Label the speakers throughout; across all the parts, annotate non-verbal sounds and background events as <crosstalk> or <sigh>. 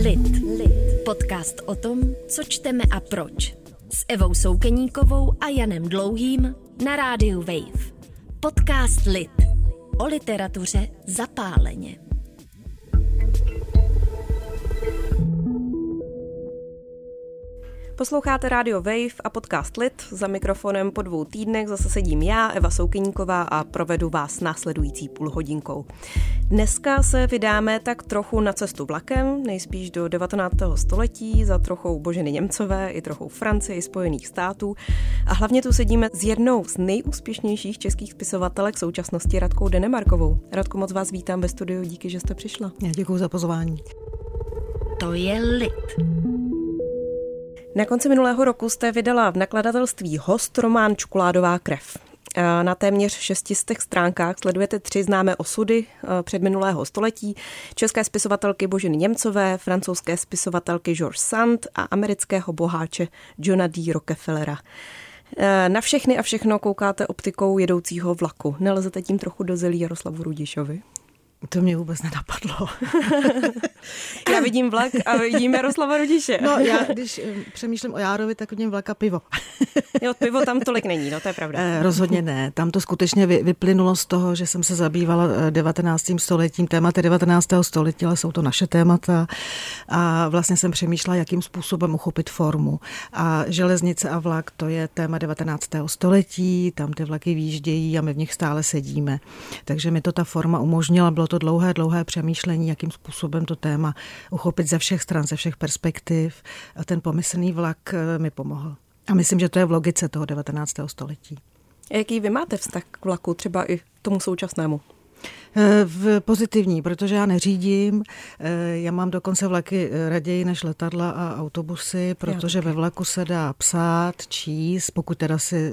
Speaker 1: Lid. Lid. Podcast o tom, co čteme a proč. S Evou Soukeníkovou a Janem Dlouhým na rádiu Wave. Podcast Lid. O literatuře zapáleně.
Speaker 2: Posloucháte Radio Wave a podcast Lit. Za mikrofonem po dvou týdnech zase sedím já, Eva Soukyníková a provedu vás následující půl hodinkou. Dneska se vydáme tak trochu na cestu vlakem, nejspíš do 19. století, za trochou Boženy Němcové, i trochou Francie, i Spojených států. A hlavně tu sedíme s jednou z nejúspěšnějších českých spisovatelek současnosti, Radkou Denemarkovou. Radku, moc vás vítám ve studiu, díky, že jste přišla.
Speaker 3: Já děkuji za pozvání.
Speaker 1: To je Lid.
Speaker 2: Na konci minulého roku jste vydala v nakladatelství Host román Čokoládová krev. Na téměř šestistech stránkách sledujete tři známé osudy předminulého století. České spisovatelky Božiny Němcové, francouzské spisovatelky George Sand a amerického boháče Johna D. Rockefellera. Na všechny a všechno koukáte optikou jedoucího vlaku. Nelezete tím trochu do zelí Jaroslavu Rudišovi?
Speaker 3: To mě vůbec nenapadlo. <laughs>
Speaker 2: já vidím vlak a vidím Jaroslava Rudiše.
Speaker 3: no já, když eh, přemýšlím o Járovi, tak vidím vlak a pivo.
Speaker 2: jo, pivo tam tolik není, no to je pravda.
Speaker 3: Eh, rozhodně ne. Tam to skutečně vy, vyplynulo z toho, že jsem se zabývala 19. Eh, stoletím, tématy 19. století, ale jsou to naše témata. A vlastně jsem přemýšlela, jakým způsobem uchopit formu. A železnice a vlak, to je téma 19. století, tam ty vlaky výjíždějí a my v nich stále sedíme. Takže mi to ta forma umožnila, bylo to dlouhé, dlouhé přemýšlení, jakým způsobem to téma uchopit ze všech stran, ze všech perspektiv. A ten pomyslný vlak eh, mi pomohl. A myslím, že to je v logice toho 19. století.
Speaker 2: A jaký vy máte vztah k vlaku, třeba i tomu současnému?
Speaker 3: Eh, v pozitivní, protože já neřídím, eh, já mám dokonce vlaky eh, raději než letadla a autobusy, protože ve vlaku se dá psát, číst, pokud teda si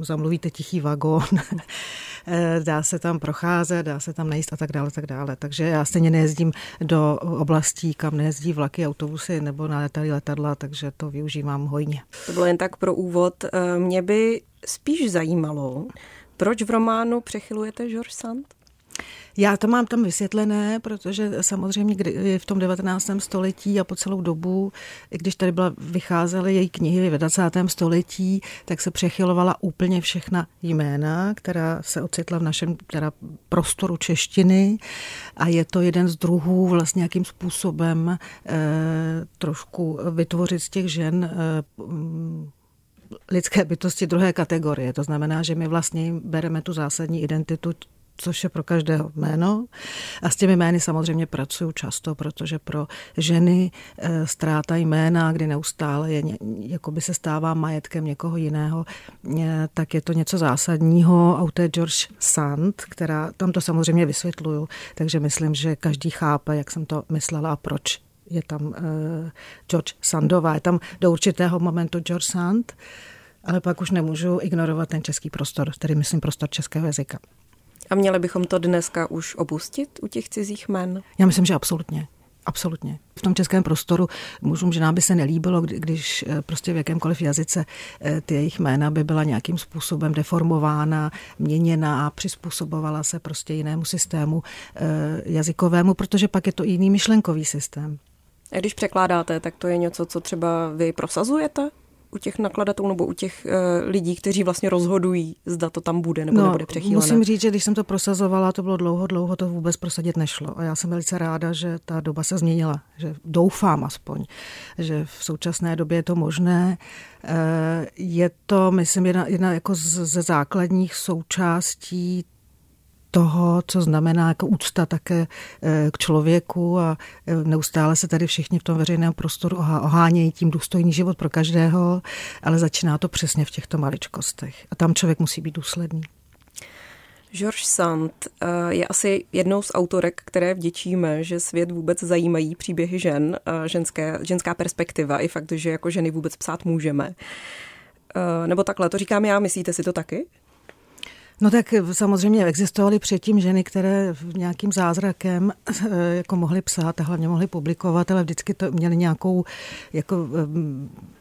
Speaker 3: zamluvíte tichý vagón, <laughs> dá se tam procházet, dá se tam najíst a tak dále, tak dále. Takže já stejně nejezdím do oblastí, kam nejezdí vlaky, autobusy nebo na letadla, takže to využívám hojně.
Speaker 2: To bylo jen tak pro úvod. Mě by spíš zajímalo, proč v románu přechylujete George Sand?
Speaker 3: Já to mám tam vysvětlené, protože samozřejmě v tom 19. století a po celou dobu, i když tady byla, vycházely její knihy v 20. století, tak se přechylovala úplně všechna jména, která se ocitla v našem teda prostoru češtiny a je to jeden z druhů vlastně nějakým způsobem eh, trošku vytvořit z těch žen eh, lidské bytosti druhé kategorie. To znamená, že my vlastně bereme tu zásadní identitu což je pro každého jméno. A s těmi jmény samozřejmě pracuju často, protože pro ženy eh, ztráta jména, kdy neustále je, jako by se stává majetkem někoho jiného, eh, tak je to něco zásadního. A u té George Sand, která, tam to samozřejmě vysvětluju, takže myslím, že každý chápe, jak jsem to myslela a proč je tam uh, George Sandová. Je tam do určitého momentu George Sand, ale pak už nemůžu ignorovat ten český prostor, tedy myslím prostor českého jazyka.
Speaker 2: A měli bychom to dneska už opustit u těch cizích men?
Speaker 3: Já myslím, že absolutně. Absolutně. V tom českém prostoru mužům, ženám by se nelíbilo, když eh, prostě v jakémkoliv jazyce eh, ty jejich jména by byla nějakým způsobem deformována, měněná, přizpůsobovala se prostě jinému systému eh, jazykovému, protože pak je to jiný myšlenkový systém.
Speaker 2: A když překládáte, tak to je něco, co třeba vy prosazujete? U těch nakladatelů nebo u těch uh, lidí, kteří vlastně rozhodují, zda to tam bude nebo no, nebude přechýlené?
Speaker 3: Musím říct, že když jsem to prosazovala, to bylo dlouho, dlouho, to vůbec prosadit nešlo. A já jsem velice ráda, že ta doba se změnila, že doufám aspoň, že v současné době je to možné. Eh, je to, myslím, jedna, jedna jako ze základních součástí toho, co znamená jako úcta také eh, k člověku a eh, neustále se tady všichni v tom veřejném prostoru ohánějí tím důstojný život pro každého, ale začíná to přesně v těchto maličkostech. A tam člověk musí být důsledný.
Speaker 2: George Sand eh, je asi jednou z autorek, které vděčíme, že svět vůbec zajímají příběhy žen, ženské, ženská perspektiva i fakt, že jako ženy vůbec psát můžeme. Nebo takhle, to říkám já, myslíte si to taky?
Speaker 3: No tak samozřejmě existovaly předtím ženy, které nějakým zázrakem jako mohly psát a hlavně mohly publikovat, ale vždycky to měly nějakou jako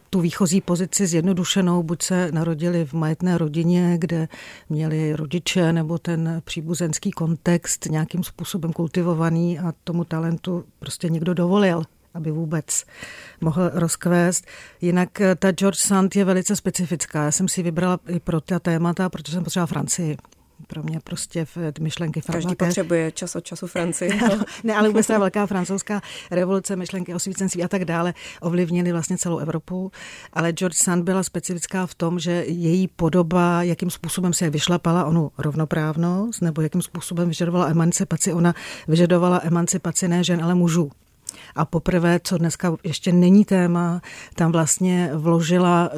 Speaker 3: tu výchozí pozici zjednodušenou, buď se narodili v majetné rodině, kde měli rodiče nebo ten příbuzenský kontext nějakým způsobem kultivovaný a tomu talentu prostě někdo dovolil aby vůbec mohl rozkvést. Jinak eh, ta George Sand je velice specifická. Já jsem si vybrala i pro ta témata, protože jsem potřebovala Francii pro mě prostě v myšlenky
Speaker 2: Každý potřebuje čas od času Francii. <laughs>
Speaker 3: ne, ale vůbec ta velká francouzská revoluce, myšlenky o svícenství a tak dále ovlivnily vlastně celou Evropu. Ale George Sand byla specifická v tom, že její podoba, jakým způsobem se vyšlapala onu rovnoprávnost, nebo jakým způsobem vyžadovala emancipaci. Ona vyžadovala emancipaci ne žen, ale mužů. A poprvé, co dneska ještě není téma, tam vlastně vložila eh,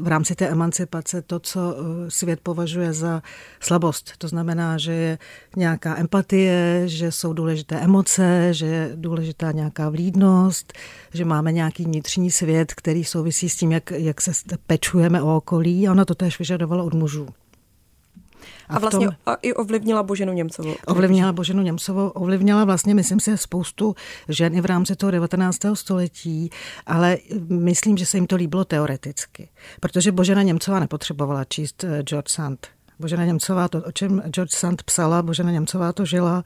Speaker 3: v rámci té emancipace to, co eh, svět považuje za slabost. To znamená, že je nějaká empatie, že jsou důležité emoce, že je důležitá nějaká vlídnost, že máme nějaký vnitřní svět, který souvisí s tím, jak, jak se pečujeme o okolí. A ona to též vyžadovala od mužů.
Speaker 2: A, a vlastně tom, a i ovlivnila Boženu Němcovou.
Speaker 3: Ovlivnila Boženu Němcovou, ovlivnila vlastně, myslím si, spoustu žen i v rámci toho 19. století, ale myslím, že se jim to líbilo teoreticky. Protože Božena Němcová nepotřebovala číst eh, George Sand. Božena Němcová, to, o čem George Sand psala, Božena Němcová to žila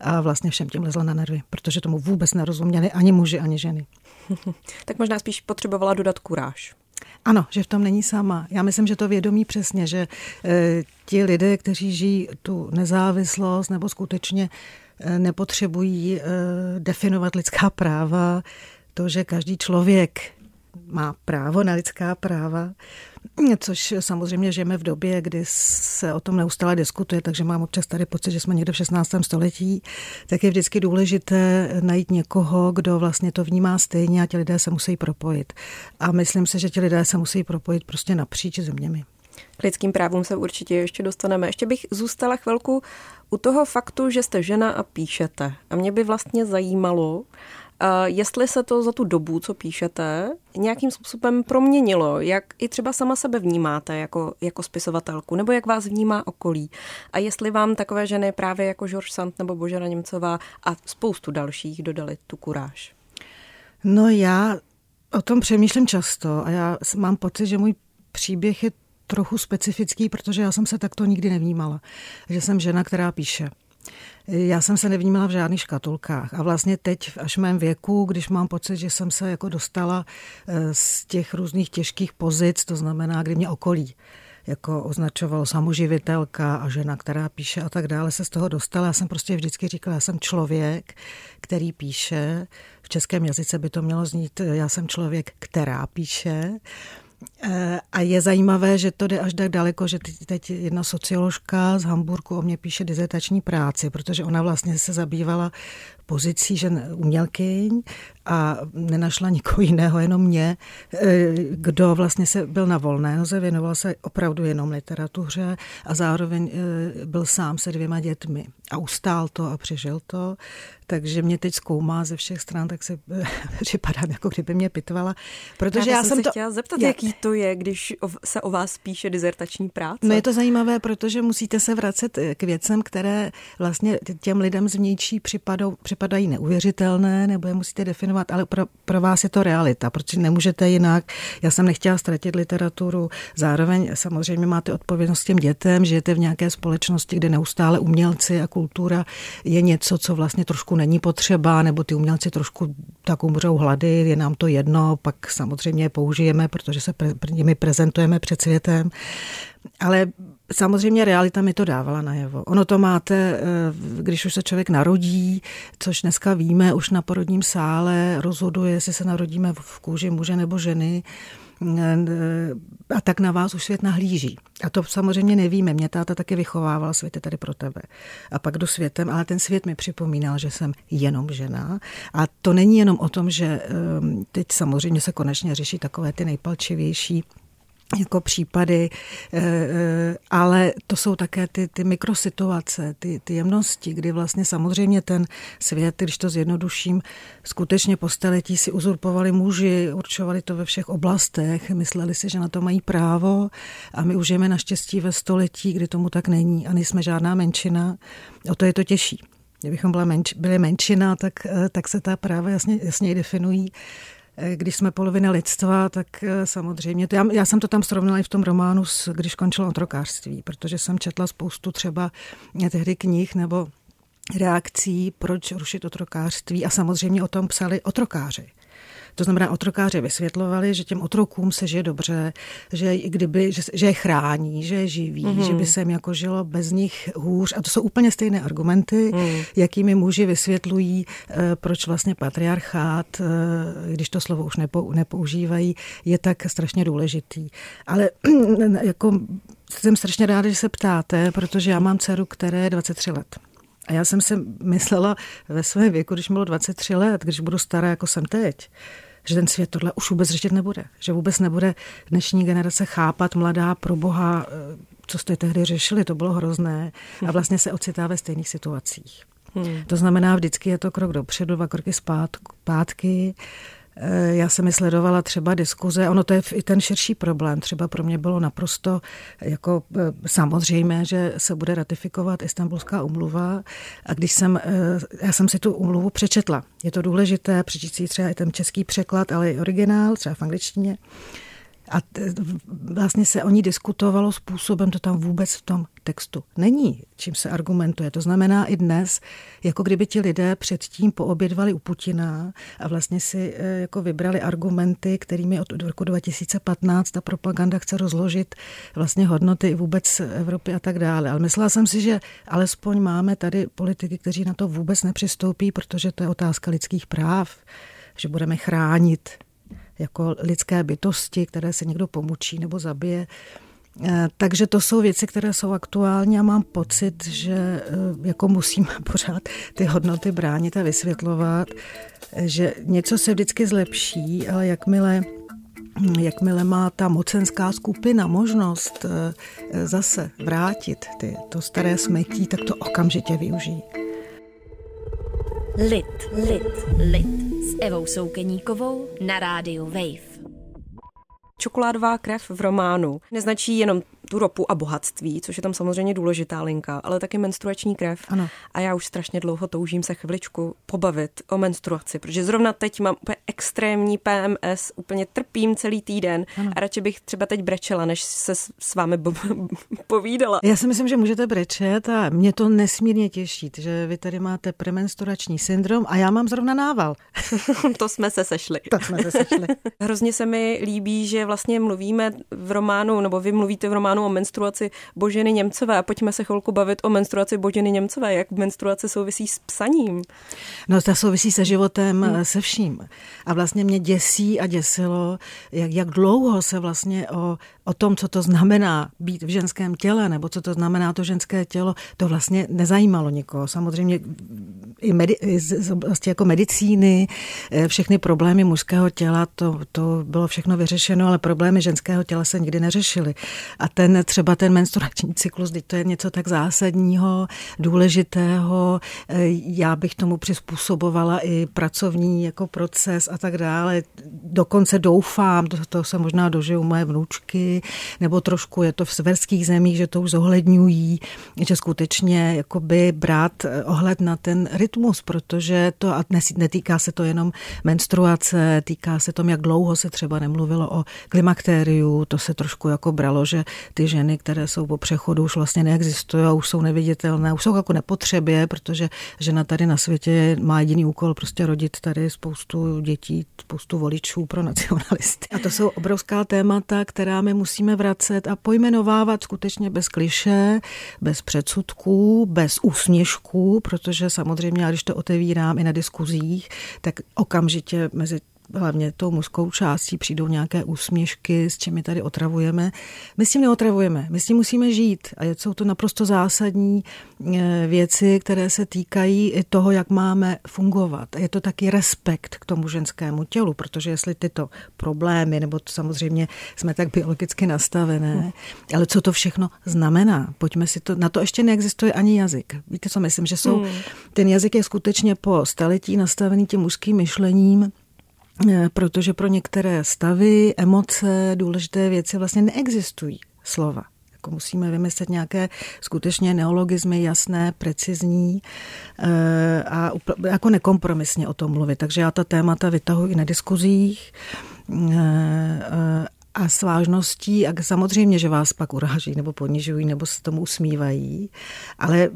Speaker 3: a vlastně všem tím lezla na nervy, protože tomu vůbec nerozuměli ani muži, ani ženy. <laughs>
Speaker 2: tak možná spíš potřebovala dodat kuráž.
Speaker 3: Ano, že v tom není sama. Já myslím, že to vědomí přesně, že e, ti lidé, kteří žijí tu nezávislost nebo skutečně e, nepotřebují e, definovat lidská práva, to, že každý člověk má právo na lidská práva, což samozřejmě žijeme v době, kdy se o tom neustále diskutuje, takže mám občas tady pocit, že jsme někde v 16. století, tak je vždycky důležité najít někoho, kdo vlastně to vnímá stejně a ti lidé se musí propojit. A myslím si, že ti lidé se musí propojit prostě napříč zeměmi.
Speaker 2: K lidským právům se určitě ještě dostaneme. Ještě bych zůstala chvilku u toho faktu, že jste žena a píšete. A mě by vlastně zajímalo, jestli se to za tu dobu, co píšete, nějakým způsobem proměnilo, jak i třeba sama sebe vnímáte jako, jako spisovatelku, nebo jak vás vnímá okolí. A jestli vám takové ženy právě jako George Sand nebo Božena Němcová a spoustu dalších dodali tu kuráž.
Speaker 3: No já o tom přemýšlím často a já mám pocit, že můj příběh je trochu specifický, protože já jsem se takto nikdy nevnímala. Že jsem žena, která píše. Já jsem se nevnímala v žádných škatulkách a vlastně teď až v mém věku, když mám pocit, že jsem se jako dostala eh, z těch různých těžkých pozic, to znamená, kdy mě okolí jako označovalo samoživitelka a žena, která píše a tak dále, se z toho dostala. Já jsem prostě vždycky říkala, já jsem člověk, který píše. V českém jazyce by to mělo znít, já jsem člověk, která píše. Eh, a je zajímavé, že to jde až tak daleko, že teď jedna socioložka z Hamburgu o mě píše dizertační práci, protože ona vlastně se zabývala pozicí žen umělkyň a nenašla nikoho jiného, jenom mě, eh, kdo vlastně se byl na volné noze, věnoval se opravdu jenom literatuře a zároveň eh, byl sám se dvěma dětmi a ustál to a přežil to. Takže mě teď zkoumá ze všech stran, tak se <laughs> připadám, jako kdyby mě pitvala.
Speaker 2: Protože já, já jsem, jsem to... chtěla zeptat, jak... jaký to je, když se o vás píše dizertační práce.
Speaker 3: No je to zajímavé, protože musíte se vracet eh, k věcem, které vlastně těm lidem zvnější připadou, připadají neuvěřitelné, nebo je musíte definovat, ale pro, pro vás je to realita, protože nemůžete jinak. Já jsem nechtěla ztratit literaturu, zároveň samozřejmě máte odpovědnost těm dětem, žijete v nějaké společnosti, kde neustále umělci a kultura je něco, co vlastně trošku není potřeba, nebo ty umělci trošku tak umřou hlady, je nám to jedno, pak samozřejmě je použijeme, protože se pre, nimi prezentujeme před světem. Ale Samozřejmě realita mi to dávala najevo. Ono to máte, eh, když už se člověk narodí, což dneska víme, už na porodním sále rozhoduje, jestli se narodíme v kůži muže nebo ženy, a tak na vás už svět nahlíží. A to samozřejmě nevíme. Mě táta taky vychovával, svět tady pro tebe. A pak do světem, ale ten svět mi připomínal, že jsem jenom žena. A to není jenom o tom, že ehm, teď samozřejmě se konečně řeší takové ty nejpalčivější jako případy, eh, eh, ale to jsou také ty, ty mikrosituace, ty, ty jemnosti, kdy vlastně samozřejmě ten svět, když to zjednoduším, skutečně po staletí si uzurpovali muži, určovali to ve všech oblastech, mysleli si, že na to mají právo a my už žijeme naštěstí ve století, kdy tomu tak není a nejsme žádná menšina. O to je to těžší. Kdybychom byla menč, byli menšina, tak, eh, tak se ta práva jasně, jasně definují když jsme polovina lidstva, tak eh, samozřejmě, to já, já jsem to tam srovnala i v tom románu, s, když končilo otrokářství, protože jsem četla spoustu třeba tehdy knih nebo reakcí, proč rušit otrokářství a samozřejmě o tom psali otrokáři. To znamená, otrokáři vysvětlovali, že těm otrokům se žije dobře, že, kdyby, že, že je chrání, že je živí, mm-hmm. že by se jim jako žilo bez nich hůř. A to jsou úplně stejné argumenty, mm. jakými muži vysvětlují, eh, proč vlastně patriarchát, eh, když to slovo už nepo, nepoužívají, je tak strašně důležitý. Ale <clears throat> jako jsem strašně ráda, že se ptáte, protože já mám dceru, které je 23 let. A já jsem si myslela ve svém věku, když bylo 23 let, když budu stará, jako jsem teď, že ten svět tohle už vůbec řešit nebude. Že vůbec nebude dnešní generace chápat mladá pro boha, eh, co jste tehdy řešili, to bylo hrozné. A vlastně se ocitá ve stejných situacích. Hmm. To znamená, vždycky je to krok dopředu, dva kroky zpátky. Já jsem sledovala třeba diskuze, ono to je i ten širší problém. Třeba pro mě bylo naprosto jako eh, samozřejmé, že se bude ratifikovat Istanbulská umluva. A když jsem, eh, já jsem si tu umluvu přečetla. Je to důležité, přečíst si třeba i ten český překlad, ale i originál, třeba v angličtině. A vlastně se o ní diskutovalo způsobem, to tam vůbec v tom textu není, čím se argumentuje. To znamená i dnes, jako kdyby ti lidé předtím poobědvali u Putina a vlastně si eh, jako vybrali argumenty, kterými od roku 2015 ta propaganda chce rozložit vlastně hodnoty vůbec Evropy a tak dále. Ale myslela jsem si, že alespoň máme tady politiky, kteří na to vůbec nepřistoupí, protože to je otázka lidských práv, že budeme chránit jako lidské bytosti, které se někdo pomučí nebo zabije. Eh, takže to jsou věci, které jsou aktuální a mám pocit, že eh, jako musím <laughs> pořád ty hodnoty bránit a vysvětlovat, že něco se vždycky zlepší, ale jakmile jakmile má ta mocenská skupina možnost eh, zase vrátit ty, to staré smetí, tak to okamžitě využijí.
Speaker 1: Lid, lid, lid s Evou Soukeníkovou na rádiu Wave.
Speaker 2: Čokoládová krev v románu neznačí jenom tu ropu a bohatství, což je tam samozřejmě důležitá linka, ale taky menstruační krev.
Speaker 3: Ano.
Speaker 2: A já už strašně dlouho toužím se chviličku pobavit o menstruaci, protože zrovna teď mám úplně extrémní PMS, úplně trpím celý týden ano. a radši bych třeba teď brečela, než se s vámi <laughs> povídala.
Speaker 3: Já si myslím, že můžete brečet a mě to nesmírně těší, že vy tady máte premenstruační syndrom a já mám zrovna nával. <laughs>
Speaker 2: to jsme se sešli.
Speaker 3: To jsme se sešli. <laughs>
Speaker 2: Hrozně se mi líbí, že vlastně mluvíme v románu, nebo vy mluvíte v románu o menstruaci Boženy Němcové a pojďme se chvilku bavit o menstruaci Boženy Němcové, jak menstruace souvisí s psaním.
Speaker 3: No ta souvisí se životem, hmm. se vším. A vlastně mě děsí a děsilo, jak, jak dlouho se vlastně o, o tom, co to znamená být v ženském těle, nebo co to znamená to ženské tělo, to vlastně nezajímalo nikoho. Samozřejmě i, medi, i z oblasti jako medicíny, eh, všechny problémy mužského těla, to, to bylo všechno vyřešeno, ale problémy ženského těla se nikdy neřešily. A ten třeba ten menstruační cyklus, teď to je něco tak zásadního, důležitého, eh, já bych tomu přizpůsobovala i pracovní jako proces a tak dále. Dokonce doufám, to, to se možná dožijou moje vnučky, nebo trošku je to v severských zemích, že to už zohledňují, že skutečně jakoby brát eh, ohled na ten rytmus, protože to a netýká se to jenom menstruace, týká se tom, jak dlouho se třeba nemluvilo o klimakteriu, to se trošku jako bralo, že ty ženy, které jsou po přechodu, už vlastně neexistují, už jsou neviditelné, už jsou jako nepotřebě, protože žena tady na světě má jediný úkol prostě rodit tady spoustu dětí, spoustu voličů pro nacionalisty. A to jsou obrovská témata, která my musíme vracet a pojmenovávat skutečně bez kliše, bez předsudků, bez úsměšků, protože samozřejmě, když to otevírám i na diskuzích, tak okamžitě mezi hlavně tou mužskou částí přijdou nějaké úsměšky, s čimi tady otravujeme. My s tím neotravujeme, my s tím musíme žít a jsou to naprosto zásadní eh, věci, které se týkají i toho, jak máme fungovat. Je to taky respekt k tomu ženskému tělu, protože jestli tyto problémy, nebo to samozřejmě jsme tak biologicky nastavené, hmm. ale co to všechno znamená? Pojďme si to, na to ještě neexistuje ani jazyk. Víte, co myslím, že jsou, hmm. ten jazyk je skutečně po staletí nastavený tím mužským myšlením, protože pro některé stavy, emoce, důležité věci vlastně neexistují slova. Jako musíme vymyslet nějaké skutečně neologizmy jasné, precizní a jako nekompromisně o tom mluvit. Takže já ta témata vytahuji na diskuzích a s vážností a samozřejmě, že vás pak uráží nebo ponižují nebo se tomu usmívají, ale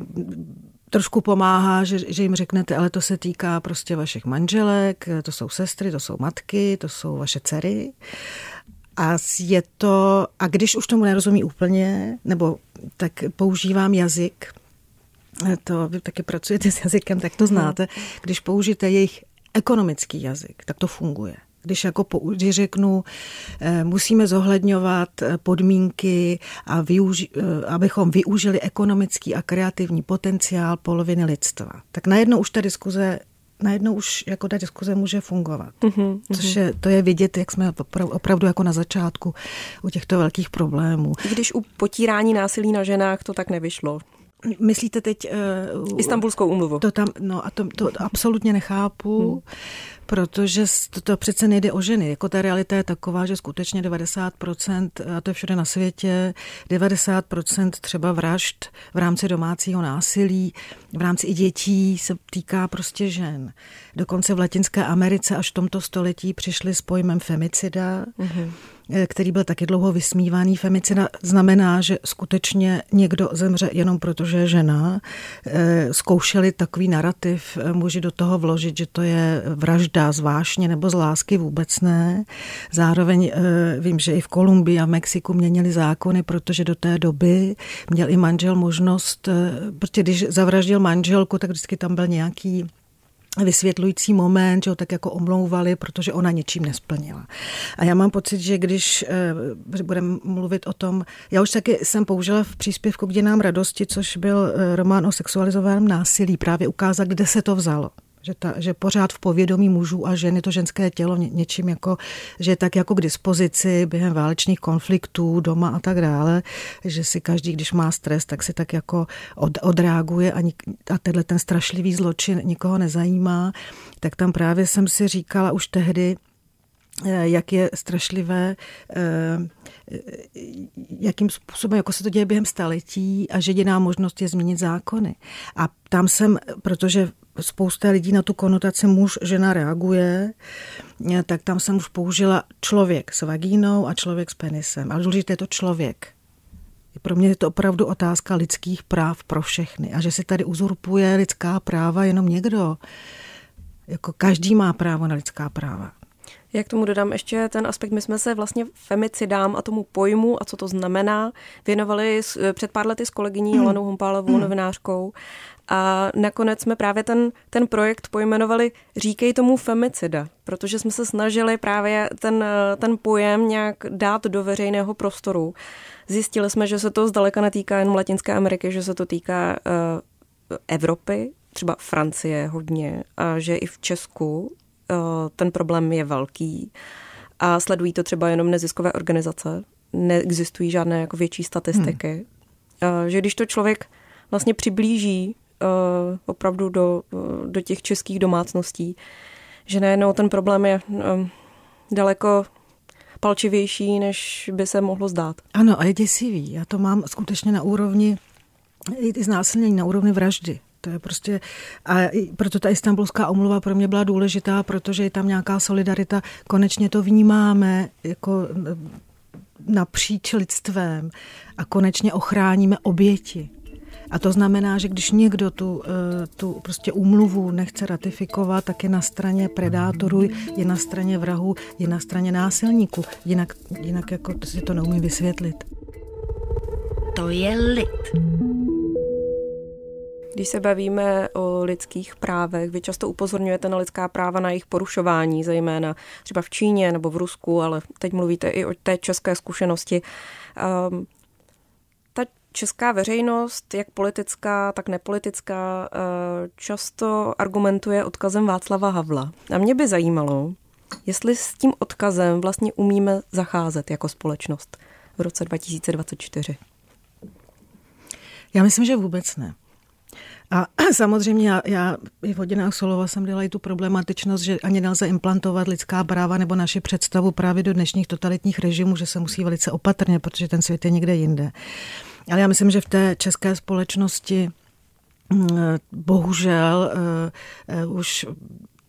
Speaker 3: trošku pomáhá, že, že jim řeknete, ale to se týká prostě vašich manželek, to jsou sestry, to jsou matky, to jsou vaše dcery. A je to, a když už tomu nerozumí úplně, nebo tak používám jazyk, to vy taky pracujete s jazykem, tak to znáte, když použijete jejich ekonomický jazyk, tak to funguje když jako když řeknu, eh, musíme zohledňovat eh, podmínky, a využi, eh, abychom využili ekonomický a kreativní potenciál poloviny lidstva. Tak najednou už ta diskuze najednou už jako ta diskuze může fungovat. Mm-hmm. Což je, to je vidět, jak jsme opravdu jako na začátku u těchto velkých problémů.
Speaker 2: I když u potírání násilí na ženách to tak nevyšlo.
Speaker 3: Myslíte teď...
Speaker 2: Uh, Istanbulskou umluvu.
Speaker 3: To tam, no a to, to absolutně nechápu. Hmm protože to, to přece nejde o ženy. Jako ta realita je taková, že skutečně 90%, a to je všude na světě, 90% třeba vražd v rámci domácího násilí, v rámci i dětí se týká prostě žen. Dokonce v Latinské Americe až v tomto století přišli s pojmem femicida. Eh, který byl taky dlouho vysmívaný. Femicida znamená, že skutečně někdo zemře jenom proto, že je žena. Eh, zkoušeli takový narrativ eh, muži do toho vložit, že to je vražda z vášně nebo z lásky vůbec ne. Zároveň vím, že i v Kolumbii a v Mexiku měnili zákony, protože do té doby měl i manžel možnost, protože když zavraždil manželku, tak vždycky tam byl nějaký vysvětlující moment, že ho tak jako omlouvali, protože ona něčím nesplnila. A já mám pocit, že když eh, budeme mluvit o tom, já už taky jsem použila v příspěvku k děnám radosti, což byl eh, román o sexualizovaném násilí, právě ukázat, kde se to vzalo že, ta, že pořád v povědomí mužů a ženy to ženské tělo ně, něčím jako, že je tak jako k dispozici během válečných konfliktů doma a tak dále, že si každý, když má stres, tak si tak jako od, odreaguje a, nik, a tenhle ten strašlivý zločin nikoho nezajímá, tak tam právě jsem si říkala už tehdy, eh, jak je strašlivé, eh, jakým způsobem, jako se to děje během staletí a že jediná možnost je změnit zákony. A tam jsem, protože spousta lidí na tu konotaci muž, žena reaguje, tak tam jsem už použila člověk s vagínou a člověk s penisem. Ale důležité je to člověk. Pro mě je to opravdu otázka lidských práv pro všechny. A že se tady uzurpuje lidská práva jenom někdo. Jako každý má právo na lidská práva.
Speaker 2: Jak tomu dodám ještě ten aspekt, my jsme se vlastně femicidám a tomu pojmu a co to znamená věnovali před pár lety s kolegyní mm. Jolanou Humpálovou, mm. novinářkou a nakonec jsme právě ten, ten projekt pojmenovali Říkej tomu femicida, protože jsme se snažili právě ten, ten pojem nějak dát do veřejného prostoru. Zjistili jsme, že se to zdaleka netýká jen Latinské Ameriky, že se to týká uh, Evropy, třeba Francie hodně, a že i v Česku ten problém je velký. A sledují to třeba jenom neziskové organizace. Neexistují žádné jako větší statistiky. Hmm. Uh, že když to člověk vlastně přiblíží uh, opravdu do, do těch českých domácností, že najednou ten problém je daleko palčivější, než by se mohlo zdát.
Speaker 3: Ano, a je děsivý. Já to mám skutečně na úrovni i znásilnění, na úrovni vraždy. To je prostě, a proto ta istambulská omluva pro mě byla důležitá, protože je tam nějaká solidarita. Konečně to vnímáme jako napříč lidstvem a konečně ochráníme oběti. A to znamená, že když někdo tu, eh, tu prostě úmluvu nechce ratifikovat, tak je na straně predátorů, je na straně vrahu, je na straně násilníků. Jinak, jinak jako si to neumí vysvětlit.
Speaker 1: To je lid.
Speaker 2: Když se bavíme o lidských právech, vy často upozorňujete na lidská práva, na jejich porušování, zejména třeba v Číně nebo v Rusku, ale teď mluvíte i o té české zkušenosti. Um, česká veřejnost, jak politická, tak nepolitická, eh, často argumentuje odkazem Václava Havla. A mě by zajímalo, jestli s tím odkazem vlastně umíme zacházet jako společnost v roce 2024.
Speaker 3: Já myslím, že vůbec ne. A <clears throat> samozřejmě já, já i v hodinách Solova jsem dělala i tu problematičnost, že ani nelze implantovat lidská práva nebo naši představu právě do dnešních totalitních režimů, že se musí velice opatrně, protože ten svět je někde jinde. Ale já myslím, že v té české společnosti mm, bohužel uh, uh, už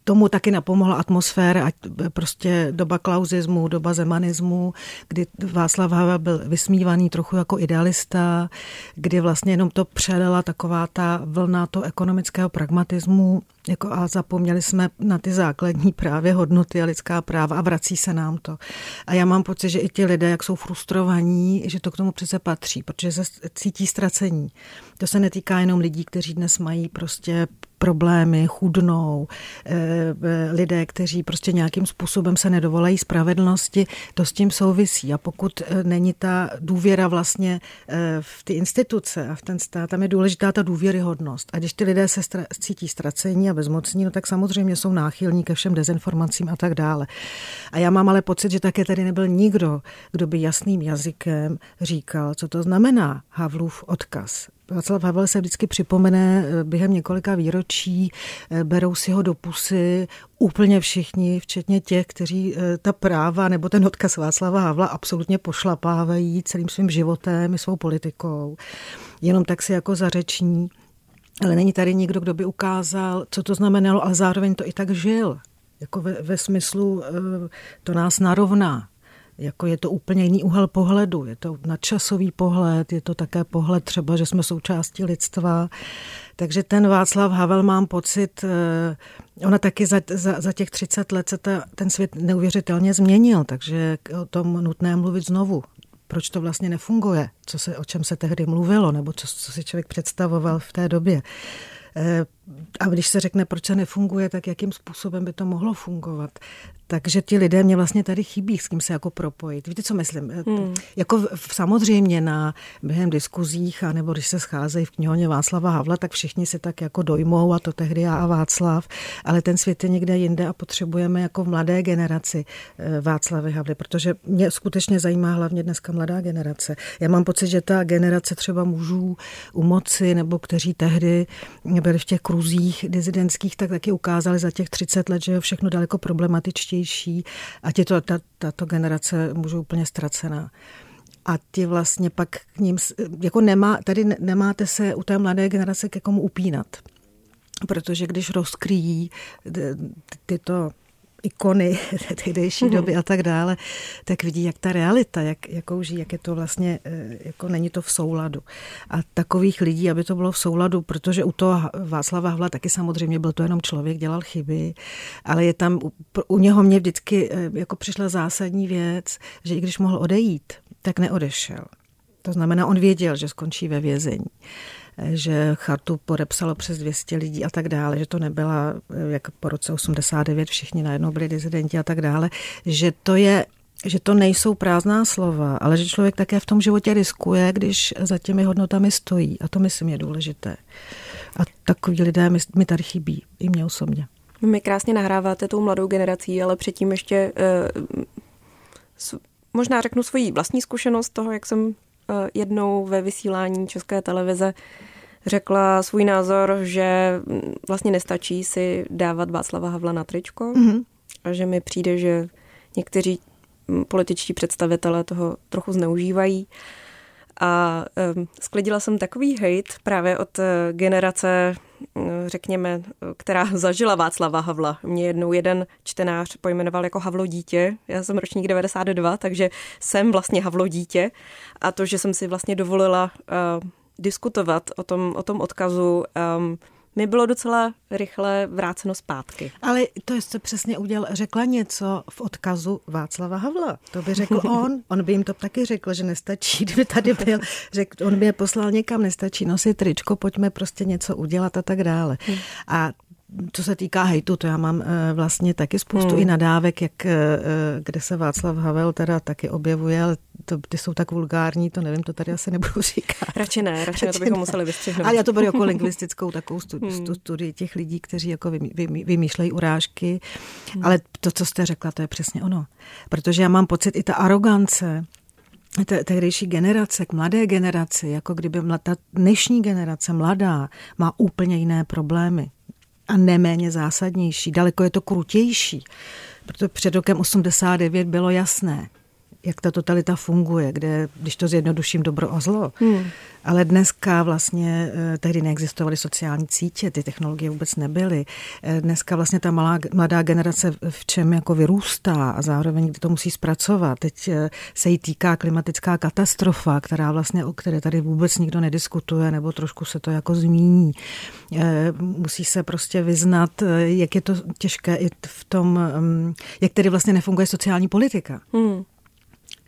Speaker 3: tomu taky napomohla atmosféra, ať prostě doba klauzismu, doba zemanismu, kdy Václav Havel byl vysmívaný trochu jako idealista, kdy vlastně jenom to přelila taková ta vlna toho ekonomického pragmatismu jako a zapomněli jsme na ty základní právě hodnoty a lidská práva a vrací se nám to. A já mám pocit, že i ti lidé, jak jsou frustrovaní, že to k tomu přece patří, protože se cítí ztracení. To se netýká jenom lidí, kteří dnes mají prostě problémy, chudnou, eh, eh, lidé, kteří prostě nějakým způsobem se nedovolají spravedlnosti, to s tím souvisí. A pokud eh, není ta důvěra vlastně v ty instituce a v ten stát, tam je důležitá ta důvěryhodnost. A když ty lidé se cítí ztracení a bezmocní, no tak samozřejmě jsou náchylní ke všem dezinformacím a tak dále. A já mám ale pocit, že také tady nebyl nikdo, kdo by jasným jazykem říkal, co to znamená Havlův odkaz. Václav Havel se vždycky připomene eh, během několika výročí, eh, berou si ho do pusy úplně všichni, včetně těch, kteří eh, ta práva nebo ten odkaz Václava Havla absolutně pošlapávají celým svým životem i svou politikou. Jenom tak si jako zařeční. Ale není tady nikdo, kdo by ukázal, co to znamenalo, ale zároveň to i tak žil. Jako ve, ve smyslu, to nás narovná jako je to úplně jiný úhel pohledu, je to nadčasový pohled, je to také pohled třeba, že jsme součástí lidstva. Takže ten Václav Havel mám pocit, eh, ona taky za, za, za těch 30 let se ta, ten svět neuvěřitelně změnil, takže o tom nutné mluvit znovu. Proč to vlastně nefunguje, co se, o čem se tehdy mluvilo, nebo co, co si člověk představoval v té době. A když se řekne, proč se nefunguje, tak jakým způsobem by to mohlo fungovat. Takže ti lidé mě vlastně tady chybí, s kým se jako propojit. Víte, co myslím? Hmm. Jako v, samozřejmě na během diskuzích, a nebo když se scházejí v knihovně Václava Havla, tak všichni se tak jako dojmou a to tehdy já a Václav, ale ten svět je někde jinde a potřebujeme jako v mladé generaci eh, Václavy Havly, protože mě skutečně zajímá hlavně dneska mladá generace. Já mám pocit, že ta generace třeba mužů u moci, nebo kteří tehdy byli v těch kruzích dizidentských, tak taky ukázali za těch 30 let, že je všechno daleko problematičtější a je to ta, tato generace mužů úplně ztracená. A ty vlastně pak k ním, jako nemá, tady nemáte se u té mladé generace ke komu upínat. Protože když rozkryjí tyto ikony <laughs> tehdejší mm-hmm. doby a tak dále, tak vidí, jak ta realita, jak, jakou žijí, jak je to vlastně, eh, jako není to v souladu. A takových lidí, aby to bylo v souladu, protože u toho Václava Havla taky samozřejmě byl to jenom člověk, dělal chyby, ale je tam, u, u něho mě vždycky eh, jako přišla zásadní věc, že i když mohl odejít, tak neodešel. To znamená, on věděl, že skončí ve vězení že chartu podepsalo přes 200 lidí a tak dále, že to nebyla, jak po roce 89 všichni najednou byli dizidenti a tak dále, že to je že to nejsou prázdná slova, ale že člověk také v tom životě riskuje, když za těmi hodnotami stojí. A to myslím je důležité. A takový lidé mi, mi tady chybí, i mě osobně.
Speaker 2: My krásně nahráváte tou mladou generací, ale předtím ještě eh, možná řeknu svoji vlastní zkušenost toho, jak jsem eh, jednou ve vysílání České televize řekla svůj názor, že vlastně nestačí si dávat Václava Havla na tričko mm-hmm. a že mi přijde, že někteří političtí představitelé toho trochu zneužívají. A um, sklidila jsem takový hate právě od eh, generace, řekněme, která <laughs> zažila Václava Havla. Mě jednou jeden čtenář pojmenoval jako Havlo dítě. Já jsem ročník 92, takže jsem vlastně Havlo dítě. A to, že jsem si vlastně dovolila uh, diskutovat o tom, o tom odkazu, um, mi bylo docela rychle vráceno zpátky.
Speaker 3: Ale to jste přesně udělal, řekla něco v odkazu Václava Havla. To by řekl <laughs> on. On by jim to taky řekl, že nestačí, kdyby tady byl. Řekl, on by je poslal někam, nestačí nosit tričko, pojďme prostě něco udělat a tak dále. Hmm. A co se týká hejtu, to já mám eh, vlastně taky spoustu hmm. i nadávek, jak, eh, eh, kde se Václav Havel teda taky objevuje, ale to, ty jsou tak vulgární, to nevím, to tady asi nebudu <laughs> říkat.
Speaker 2: Radši ne, radši, radši to bychom ne. museli vystřihnout.
Speaker 3: Ale já to beru jako <laughs> lingvistickou takovou studii, hmm. studii těch lidí, kteří jako vymýšlejí urážky, hmm. ale to, co jste řekla, to je přesně ono. Protože já mám pocit, i ta arogance, te, tehdejší generace, k mladé generaci, jako kdyby ta dnešní generace mladá má úplně jiné problémy a neméně zásadnější. Daleko je to krutější, protože před rokem 89 bylo jasné, jak ta totalita funguje, kde, když to zjednoduším, dobro a zlo. Hmm. Ale dneska vlastně, eh, tehdy neexistovaly sociální sítě, ty technologie vůbec nebyly. Eh, dneska vlastně ta malá, mladá generace v čem jako vyrůstá a zároveň to musí zpracovat. Teď eh, se jí týká klimatická katastrofa, která vlastně, o které tady vůbec nikdo nediskutuje, nebo trošku se to jako zmíní. Musí se prostě vyznat, jak je to těžké i v tom, mm, jak tedy vlastně nefunguje sociální politika. Hmm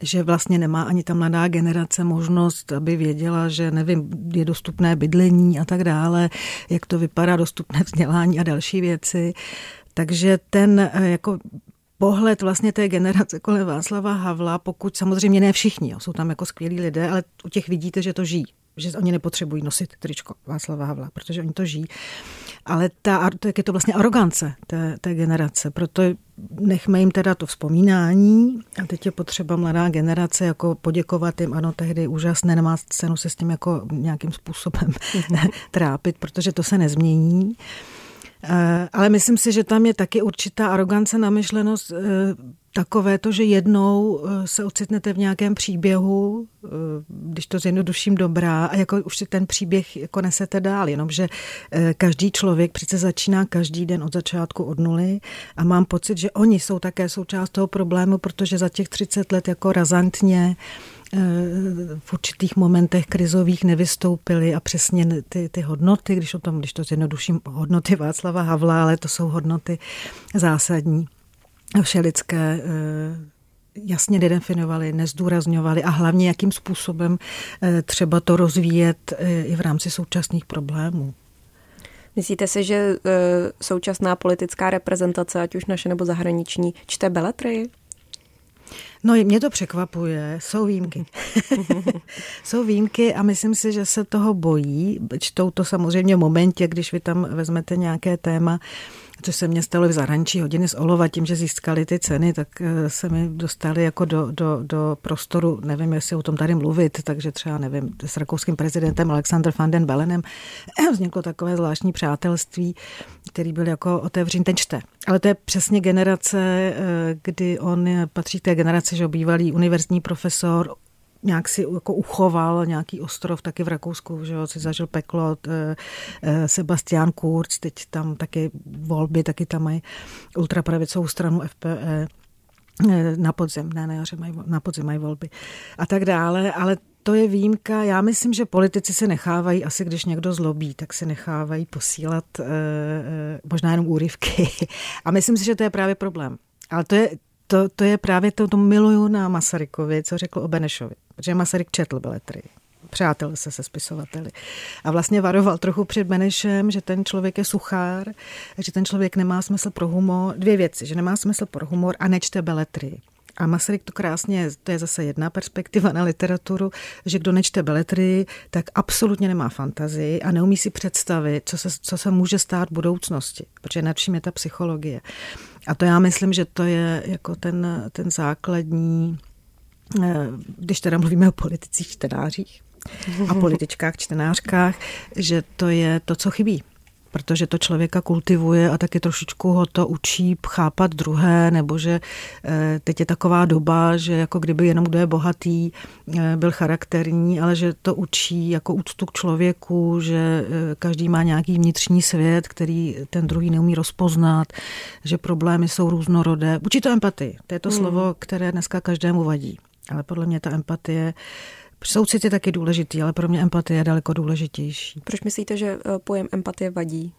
Speaker 3: že vlastně nemá ani ta mladá generace možnost, aby věděla, že nevím, je dostupné bydlení a tak dále, jak to vypadá, dostupné vzdělání a další věci. Takže ten eh, jako pohled vlastně té generace kolem Václava Havla, pokud samozřejmě ne všichni, jo, jsou tam jako skvělí lidé, ale u těch vidíte, že to žijí že oni nepotřebují nosit tričko Václava Havla, protože oni to žijí. Ale ta, tak je to vlastně arogance té, té generace, proto nechme jim teda to vzpomínání a teď je potřeba mladá generace jako poděkovat jim, ano, tehdy úžasné, nemá cenu se s tím jako nějakým způsobem <laughs> trápit, protože to se nezmění. Eh, ale myslím si, že tam je taky určitá arogance, namyšlenost, eh, takové to, že jednou eh, se ocitnete v nějakém příběhu, když to zjednoduším dobrá, a jako už si ten příběh jako nesete dál, jenomže každý člověk přece začíná každý den od začátku od nuly a mám pocit, že oni jsou také součást toho problému, protože za těch 30 let jako razantně v určitých momentech krizových nevystoupily a přesně ty, ty hodnoty, když o tom, když to zjednoduším, hodnoty Václava Havla, ale to jsou hodnoty zásadní, všelidské, eh, jasně nedefinovali, nezdůrazňovali a hlavně jakým způsobem eh, třeba to rozvíjet eh, i v rámci současných problémů.
Speaker 2: Myslíte si, že současná politická reprezentace, ať už naše nebo zahraniční, čte beletry?
Speaker 3: No, mě to překvapuje, jsou výjimky. <laughs> jsou výjimky a myslím si, že se toho bojí. Čtou to samozřejmě v momentě, když vy tam vezmete nějaké téma, což se mně stalo v zahraničí hodiny z Olova, tím, že získali ty ceny, tak eh, se mi dostali jako do, do, do prostoru, nevím, jestli o tom tady mluvit, takže třeba, nevím, s rakouským prezidentem Alexander van den Belenem <clears throat> vzniklo takové zvláštní přátelství, který byl jako otevřený, ten čte. Ale to je přesně generace, eh, kdy on patří té generaci, že bývalý univerzitní profesor, nějak si jako uchoval nějaký ostrov taky v Rakousku, že jo, si zažil peklo, eh, eh, Sebastian Kurz, teď tam taky volby, taky tam mají ultrapravicovou stranu FPE eh, na podzim, ne, na jaře mají, na podzim mají volby a tak dále, ale to je výjimka. Já myslím, že politici se nechávají, asi když někdo zlobí, tak se nechávají posílat e, možná jenom úryvky. <laughs> A myslím si, že to je právě problém. Ale to je, to, to je právě to, to miluju na Masarykovi, co řekl o Benešovi protože Masaryk četl beletry přátel se se spisovateli. A vlastně varoval trochu před Benešem, že ten člověk je suchár, že ten člověk nemá smysl pro humor. Dvě věci, že nemá smysl pro humor a nečte beletry. A Masaryk to krásně, to je zase jedna perspektiva na literaturu, že kdo nečte beletry, tak absolutně nemá fantazii a neumí si představit, co se, co se může stát v budoucnosti, protože nad vším je ta psychologie. A to já myslím, že to je jako ten, ten základní když teda mluvíme o politicích čtenářích a političkách čtenářkách, že to je to, co chybí protože to člověka kultivuje a taky trošičku ho to učí chápat druhé, nebo že eh, teď je taková doba, že jako kdyby jenom kdo je bohatý, eh, byl charakterní, ale že to učí jako úctu k člověku, že každý má nějaký vnitřní svět, který ten druhý neumí rozpoznat, že problémy jsou různorodé. Učí to empatii. To je to hmm. slovo, které dneska každému vadí ale podle mě ta empatie Soucit je taky důležitý, ale pro mě empatie je daleko důležitější.
Speaker 2: Proč myslíte, že eh, pojem empatie vadí?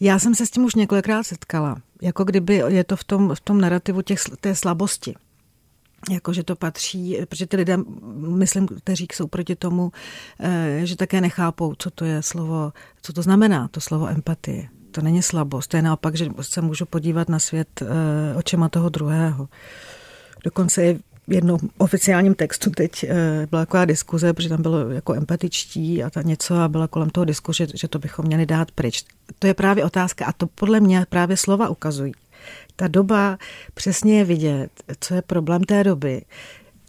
Speaker 3: Já jsem se s tím už několikrát setkala. Jako kdyby je to v tom, v tom narrativu těch, té slabosti. Jako, že to patří, protože ty lidé, myslím, kteří jsou proti tomu, eh, že také nechápou, co to je slovo, co to znamená, to slovo empatie. To není slabost, to je naopak, že se můžu podívat na svět eh, očima toho druhého. Dokonce je jednom oficiálním textu teď eh, byla taková diskuze, protože tam bylo jako empatičtí a ta něco a byla kolem toho diskuze, že, že to bychom měli dát pryč. To je právě otázka a to podle mě právě slova ukazují. Ta doba přesně je vidět, co je problém té doby.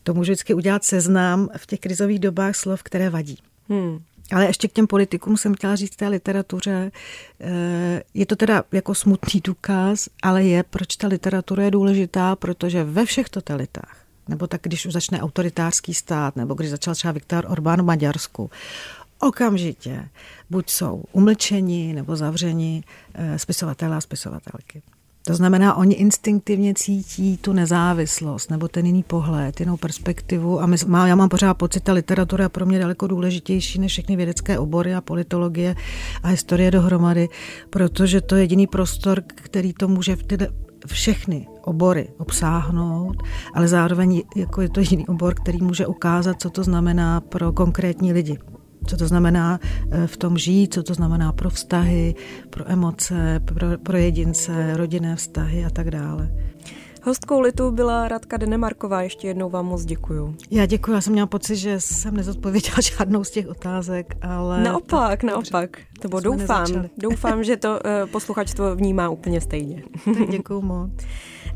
Speaker 3: to můžu vždycky udělat seznám v těch krizových dobách slov, které vadí. Hmm. Ale ještě k těm politikům jsem chtěla říct té literatuře. Eh, je to teda jako smutný důkaz, ale je, proč ta literatura je důležitá, protože ve všech totalitách, nebo tak, když už začne autoritářský stát, nebo když začal třeba Viktor Orbán v Maďarsku, okamžitě buď jsou umlčeni nebo zavřeni eh, spisovatelé a spisovatelky. To znamená, oni instinktivně cítí tu nezávislost nebo ten jiný pohled, jinou perspektivu a my, má, já mám pořád pocit, ta literatura je pro mě daleko důležitější než všechny vědecké obory a politologie a historie dohromady, protože to je jediný prostor, který to může v tyhle všechny obory obsáhnout, ale zároveň jako je to jediný obor, který může ukázat, co to znamená pro konkrétní lidi co to znamená eh, v tom žít, co to znamená pro vztahy, pro emoce, pro, pro jedince, rodinné vztahy a tak dále.
Speaker 2: Hostkou Litu byla Radka Denemarková. Ještě jednou vám moc děkuju.
Speaker 3: Já děkuji. Já jsem měla pocit, že jsem nezodpověděla <laughs> žádnou z těch otázek, ale...
Speaker 2: Naopak, naopak. To bylo doufám. Doufám, že to uh, posluchačstvo vnímá úplně stejně.
Speaker 3: děkuji moc.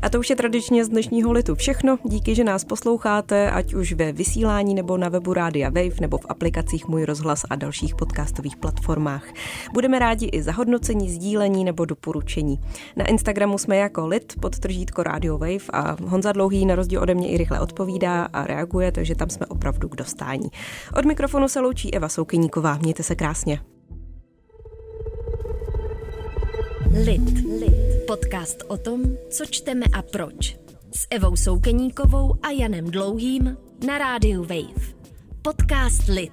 Speaker 2: A to už je tradičně z dnešního litu všechno. Díky, že nás posloucháte, ať už ve vysílání nebo na webu Rádia Wave nebo v aplikacích Můj rozhlas a dalších podcastových platformách. Budeme rádi i za hodnocení, sdílení nebo doporučení. Na Instagramu jsme jako lit pod tržítko Radio Wave a Honza Dlouhý na rozdíl ode mě i rychle odpovídá a reaguje, takže tam jsme opravdu k dostání. Od mikrofonu se loučí Eva Soukyníková. Mějte se krásně.
Speaker 1: Lit. Lit. Podcast o tom, co čteme a proč. S Evou Soukeníkovou a Janem Dlouhým na rádiu Wave. Podcast Lit.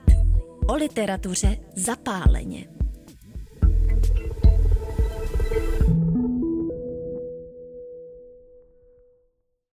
Speaker 1: O literatuře zapáleně.